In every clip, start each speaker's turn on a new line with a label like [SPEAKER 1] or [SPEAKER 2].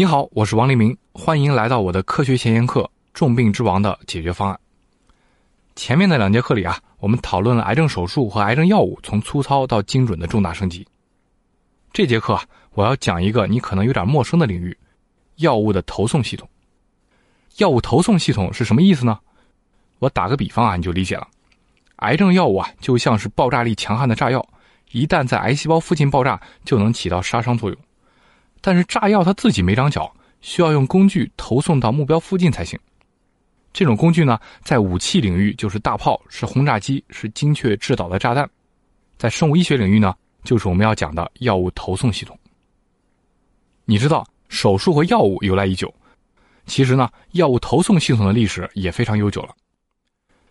[SPEAKER 1] 你好，我是王黎明，欢迎来到我的科学前沿课《重病之王》的解决方案。前面的两节课里啊，我们讨论了癌症手术和癌症药物从粗糙到精准的重大升级。这节课啊，我要讲一个你可能有点陌生的领域——药物的投送系统。药物投送系统是什么意思呢？我打个比方啊，你就理解了。癌症药物啊，就像是爆炸力强悍的炸药，一旦在癌细胞附近爆炸，就能起到杀伤作用。但是炸药它自己没长脚，需要用工具投送到目标附近才行。这种工具呢，在武器领域就是大炮，是轰炸机，是精确制导的炸弹；在生物医学领域呢，就是我们要讲的药物投送系统。你知道，手术和药物由来已久，其实呢，药物投送系统的历史也非常悠久了。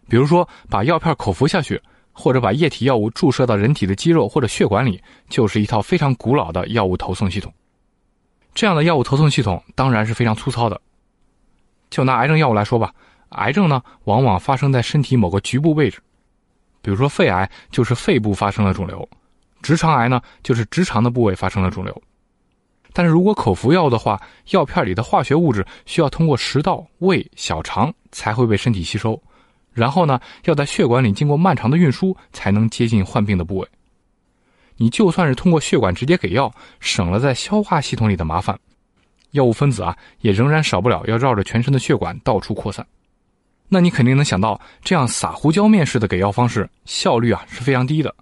[SPEAKER 1] 比如说，把药片口服下去，或者把液体药物注射到人体的肌肉或者血管里，就是一套非常古老的药物投送系统。这样的药物投送系统当然是非常粗糙的。就拿癌症药物来说吧，癌症呢往往发生在身体某个局部位置，比如说肺癌就是肺部发生了肿瘤，直肠癌呢就是直肠的部位发生了肿瘤。但是如果口服药的话，药片里的化学物质需要通过食道、胃、小肠才会被身体吸收。然后呢，要在血管里经过漫长的运输，才能接近患病的部位。你就算是通过血管直接给药，省了在消化系统里的麻烦，药物分子啊，也仍然少不了要绕着全身的血管到处扩散。那你肯定能想到，这样撒胡椒面式的给药方式，效率啊是非常低的，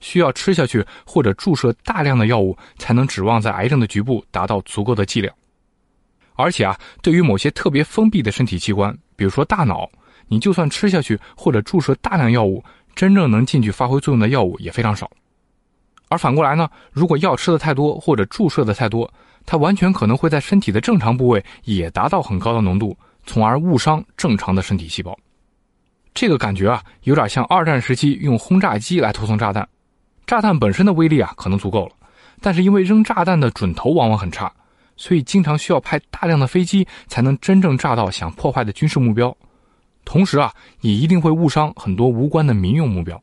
[SPEAKER 1] 需要吃下去或者注射大量的药物，才能指望在癌症的局部达到足够的剂量。而且啊，对于某些特别封闭的身体器官，比如说大脑。你就算吃下去或者注射大量药物，真正能进去发挥作用的药物也非常少。而反过来呢，如果药吃的太多或者注射的太多，它完全可能会在身体的正常部位也达到很高的浓度，从而误伤正常的身体细胞。这个感觉啊，有点像二战时期用轰炸机来投送炸弹。炸弹本身的威力啊，可能足够了，但是因为扔炸弹的准头往往很差，所以经常需要派大量的飞机才能真正炸到想破坏的军事目标。同时啊，也一定会误伤很多无关的民用目标。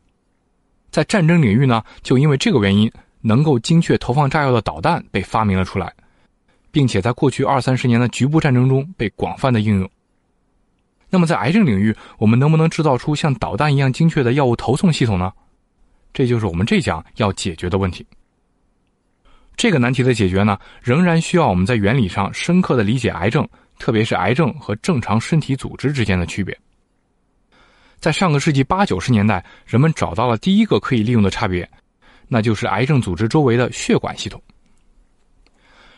[SPEAKER 1] 在战争领域呢，就因为这个原因，能够精确投放炸药的导弹被发明了出来，并且在过去二三十年的局部战争中被广泛的应用。那么在癌症领域，我们能不能制造出像导弹一样精确的药物投送系统呢？这就是我们这讲要解决的问题。这个难题的解决呢，仍然需要我们在原理上深刻的理解癌症，特别是癌症和正常身体组织之间的区别。在上个世纪八九十年代，人们找到了第一个可以利用的差别，那就是癌症组织周围的血管系统。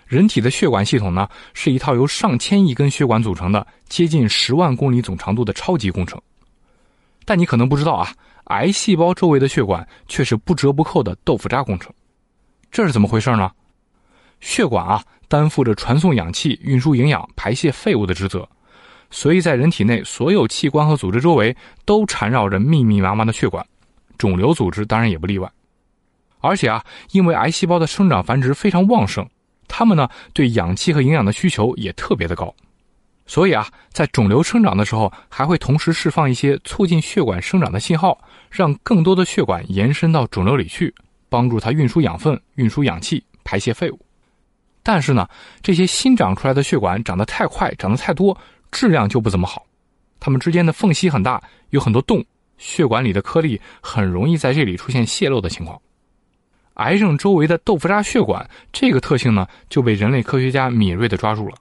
[SPEAKER 1] 人体的血管系统呢，是一套由上千亿根血管组成的、接近十万公里总长度的超级工程。但你可能不知道啊，癌细胞周围的血管却是不折不扣的豆腐渣工程。这是怎么回事呢？血管啊，担负着传送氧气、运输营养、排泄废物的职责。所以在人体内，所有器官和组织周围都缠绕着密密麻麻的血管，肿瘤组织当然也不例外。而且啊，因为癌细胞的生长繁殖非常旺盛，它们呢对氧气和营养的需求也特别的高，所以啊，在肿瘤生长的时候，还会同时释放一些促进血管生长的信号，让更多的血管延伸到肿瘤里去，帮助它运输养分、运输氧气、排泄废物。但是呢，这些新长出来的血管长得太快，长得太多。质量就不怎么好，它们之间的缝隙很大，有很多洞，血管里的颗粒很容易在这里出现泄漏的情况。癌症周围的豆腐渣血管这个特性呢，就被人类科学家敏锐的抓住了。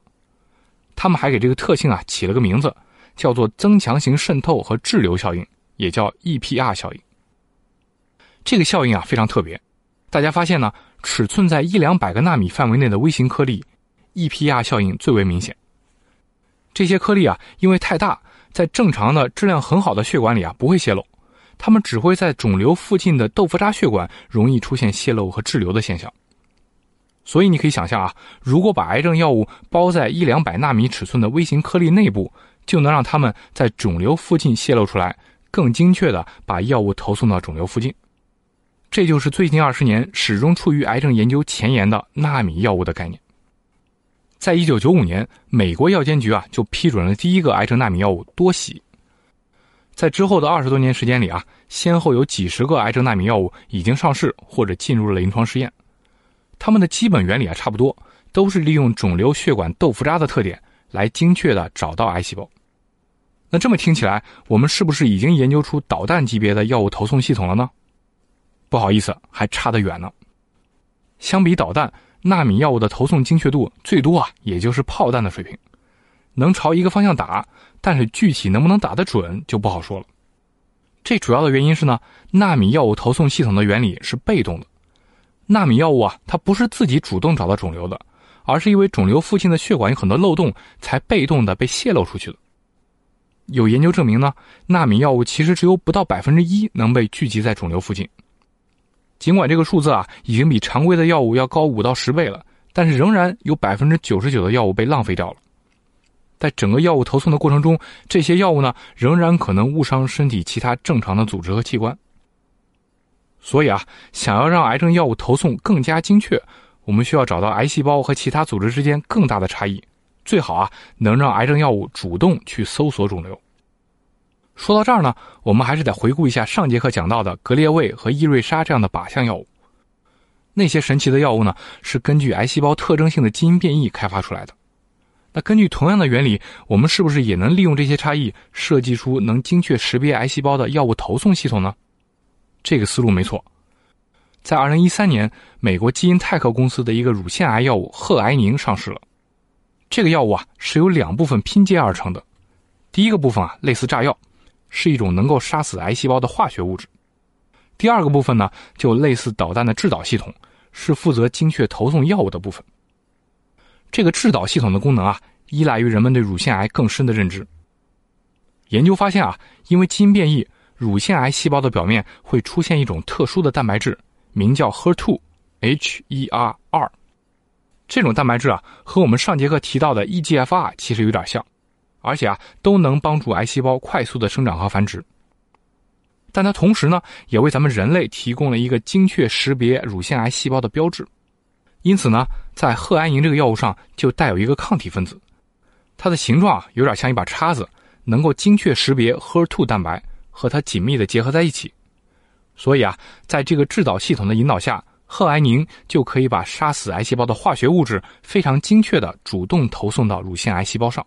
[SPEAKER 1] 他们还给这个特性啊起了个名字，叫做增强型渗透和滞留效应，也叫 EPR 效应。这个效应啊非常特别，大家发现呢，尺寸在一两百个纳米范围内的微型颗粒，EPR 效应最为明显。这些颗粒啊，因为太大，在正常的质量很好的血管里啊不会泄漏，它们只会在肿瘤附近的豆腐渣血管容易出现泄漏和滞留的现象。所以你可以想象啊，如果把癌症药物包在一两百纳米尺寸的微型颗粒内部，就能让它们在肿瘤附近泄露出来，更精确的把药物投送到肿瘤附近。这就是最近二十年始终处于癌症研究前沿的纳米药物的概念。在一九九五年，美国药监局啊就批准了第一个癌症纳米药物多喜。在之后的二十多年时间里啊，先后有几十个癌症纳米药物已经上市或者进入了临床试验。它们的基本原理啊差不多，都是利用肿瘤血管豆腐渣的特点来精确的找到癌细胞。那这么听起来，我们是不是已经研究出导弹级别的药物投送系统了呢？不好意思，还差得远呢。相比导弹，纳米药物的投送精确度最多啊，也就是炮弹的水平，能朝一个方向打，但是具体能不能打得准就不好说了。这主要的原因是呢，纳米药物投送系统的原理是被动的。纳米药物啊，它不是自己主动找到肿瘤的，而是因为肿瘤附近的血管有很多漏洞，才被动的被泄露出去的。有研究证明呢，纳米药物其实只有不到百分之一能被聚集在肿瘤附近。尽管这个数字啊已经比常规的药物要高五到十倍了，但是仍然有百分之九十九的药物被浪费掉了。在整个药物投送的过程中，这些药物呢仍然可能误伤身体其他正常的组织和器官。所以啊，想要让癌症药物投送更加精确，我们需要找到癌细胞和其他组织之间更大的差异。最好啊，能让癌症药物主动去搜索肿瘤。说到这儿呢，我们还是得回顾一下上节课讲到的格列卫和伊瑞莎这样的靶向药物。那些神奇的药物呢，是根据癌细胞特征性的基因变异开发出来的。那根据同样的原理，我们是不是也能利用这些差异，设计出能精确识别癌细胞的药物投送系统呢？这个思路没错。在2013年，美国基因泰克公司的一个乳腺癌药物赫癌宁上市了。这个药物啊是由两部分拼接而成的，第一个部分啊类似炸药，是一种能够杀死癌细胞的化学物质；第二个部分呢就类似导弹的制导系统，是负责精确投送药物的部分。这个制导系统的功能啊依赖于人们对乳腺癌更深的认知。研究发现啊，因为基因变异，乳腺癌细胞的表面会出现一种特殊的蛋白质，名叫 HER2，H-E-R-2。这种蛋白质啊，和我们上节课提到的 EGFR 其实有点像，而且啊，都能帮助癌细胞快速的生长和繁殖。但它同时呢，也为咱们人类提供了一个精确识别乳腺癌细胞的标志。因此呢，在赫安宁这个药物上就带有一个抗体分子，它的形状啊，有点像一把叉子，能够精确识别 HER2 蛋白，和它紧密的结合在一起。所以啊，在这个制导系统的引导下。赫癌宁就可以把杀死癌细胞的化学物质非常精确的主动投送到乳腺癌细胞上。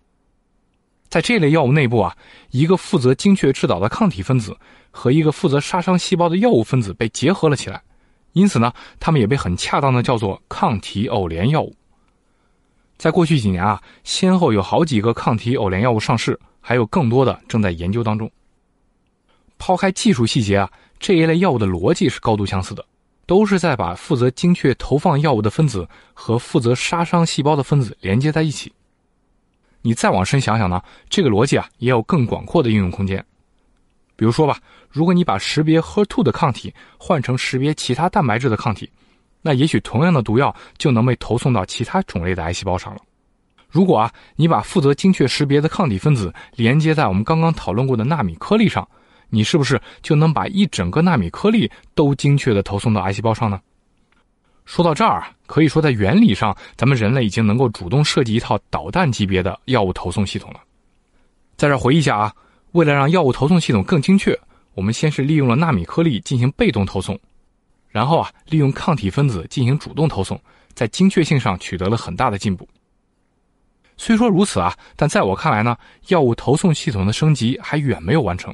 [SPEAKER 1] 在这类药物内部啊，一个负责精确制导的抗体分子和一个负责杀伤细胞的药物分子被结合了起来，因此呢，它们也被很恰当的叫做抗体偶联药物。在过去几年啊，先后有好几个抗体偶联药物上市，还有更多的正在研究当中。抛开技术细节啊，这一类药物的逻辑是高度相似的。都是在把负责精确投放药物的分子和负责杀伤细胞的分子连接在一起。你再往深想想呢，这个逻辑啊也有更广阔的应用空间。比如说吧，如果你把识别 HER2 的抗体换成识别其他蛋白质的抗体，那也许同样的毒药就能被投送到其他种类的癌细胞上了。如果啊，你把负责精确识别的抗体分子连接在我们刚刚讨论过的纳米颗粒上。你是不是就能把一整个纳米颗粒都精确的投送到癌细胞上呢？说到这儿啊，可以说在原理上，咱们人类已经能够主动设计一套导弹级别的药物投送系统了。在这回忆一下啊，为了让药物投送系统更精确，我们先是利用了纳米颗粒进行被动投送，然后啊，利用抗体分子进行主动投送，在精确性上取得了很大的进步。虽说如此啊，但在我看来呢，药物投送系统的升级还远没有完成。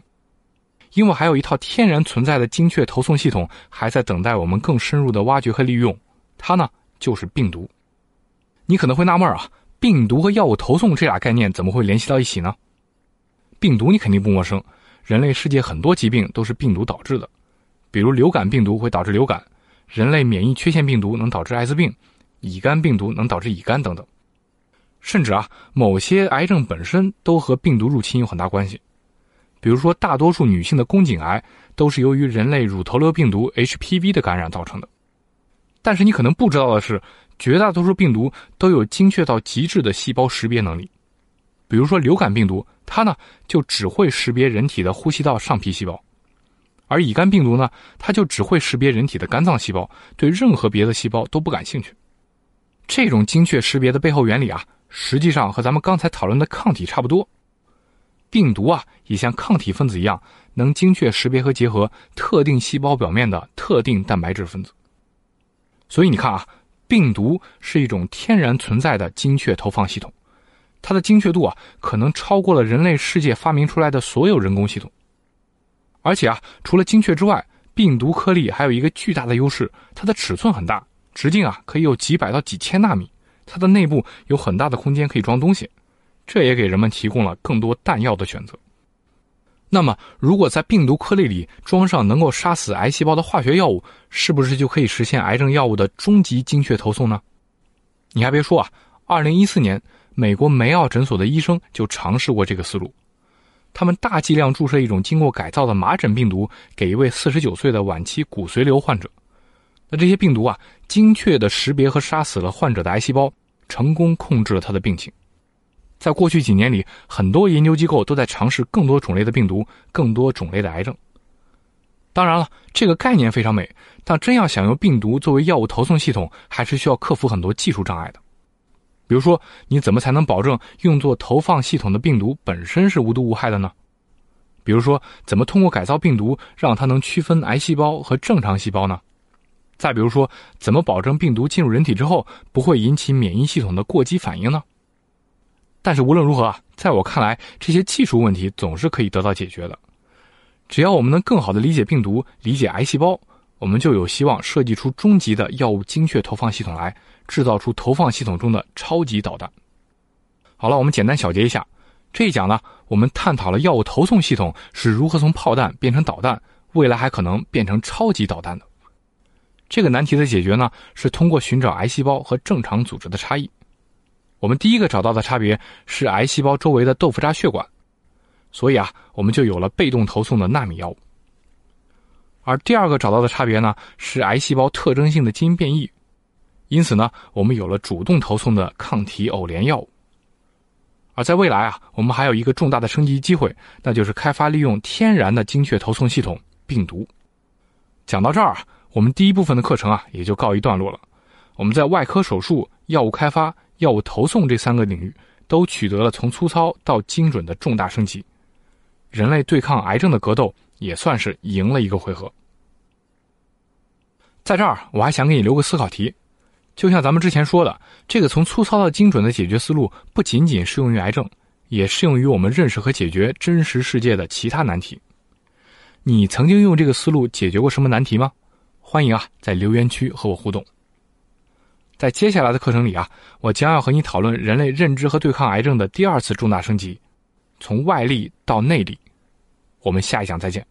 [SPEAKER 1] 因为还有一套天然存在的精确投送系统，还在等待我们更深入的挖掘和利用。它呢，就是病毒。你可能会纳闷啊，病毒和药物投送这俩概念怎么会联系到一起呢？病毒你肯定不陌生，人类世界很多疾病都是病毒导致的，比如流感病毒会导致流感，人类免疫缺陷病毒能导致艾滋病，乙肝病毒能导致乙肝等等。甚至啊，某些癌症本身都和病毒入侵有很大关系。比如说，大多数女性的宫颈癌都是由于人类乳头瘤病毒 HPV 的感染造成的。但是你可能不知道的是，绝大多数病毒都有精确到极致的细胞识别能力。比如说流感病毒，它呢就只会识别人体的呼吸道上皮细胞；而乙肝病毒呢，它就只会识别人体的肝脏细胞，对任何别的细胞都不感兴趣。这种精确识别的背后原理啊，实际上和咱们刚才讨论的抗体差不多。病毒啊，也像抗体分子一样，能精确识别和结合特定细胞表面的特定蛋白质分子。所以你看啊，病毒是一种天然存在的精确投放系统，它的精确度啊，可能超过了人类世界发明出来的所有人工系统。而且啊，除了精确之外，病毒颗粒还有一个巨大的优势，它的尺寸很大，直径啊可以有几百到几千纳米，它的内部有很大的空间可以装东西，这也给人们提供了更多弹药的选择。那么，如果在病毒颗粒里装上能够杀死癌细胞的化学药物，是不是就可以实现癌症药物的终极精确投送呢？你还别说啊，二零一四年，美国梅奥诊所的医生就尝试过这个思路，他们大剂量注射一种经过改造的麻疹病毒给一位四十九岁的晚期骨髓瘤患者，那这些病毒啊，精确的识别和杀死了患者的癌细胞，成功控制了他的病情。在过去几年里，很多研究机构都在尝试更多种类的病毒、更多种类的癌症。当然了，这个概念非常美，但真要想用病毒作为药物投送系统，还是需要克服很多技术障碍的。比如说，你怎么才能保证用作投放系统的病毒本身是无毒无害的呢？比如说，怎么通过改造病毒让它能区分癌细胞和正常细胞呢？再比如说，怎么保证病毒进入人体之后不会引起免疫系统的过激反应呢？但是无论如何啊，在我看来，这些技术问题总是可以得到解决的。只要我们能更好的理解病毒、理解癌细胞，我们就有希望设计出终极的药物精确投放系统来，制造出投放系统中的超级导弹。好了，我们简单小结一下，这一讲呢，我们探讨了药物投送系统是如何从炮弹变成导弹，未来还可能变成超级导弹的。这个难题的解决呢，是通过寻找癌细胞和正常组织的差异。我们第一个找到的差别是癌细胞周围的豆腐渣血管，所以啊，我们就有了被动投送的纳米药物。而第二个找到的差别呢，是癌细胞特征性的基因变异，因此呢，我们有了主动投送的抗体偶联药物。而在未来啊，我们还有一个重大的升级机会，那就是开发利用天然的精确投送系统——病毒。讲到这儿啊，我们第一部分的课程啊也就告一段落了。我们在外科手术、药物开发。药物投送这三个领域都取得了从粗糙到精准的重大升级，人类对抗癌症的格斗也算是赢了一个回合。在这儿，我还想给你留个思考题，就像咱们之前说的，这个从粗糙到精准的解决思路不仅仅适用于癌症，也适用于我们认识和解决真实世界的其他难题。你曾经用这个思路解决过什么难题吗？欢迎啊，在留言区和我互动。在接下来的课程里啊，我将要和你讨论人类认知和对抗癌症的第二次重大升级，从外力到内力。我们下一讲再见。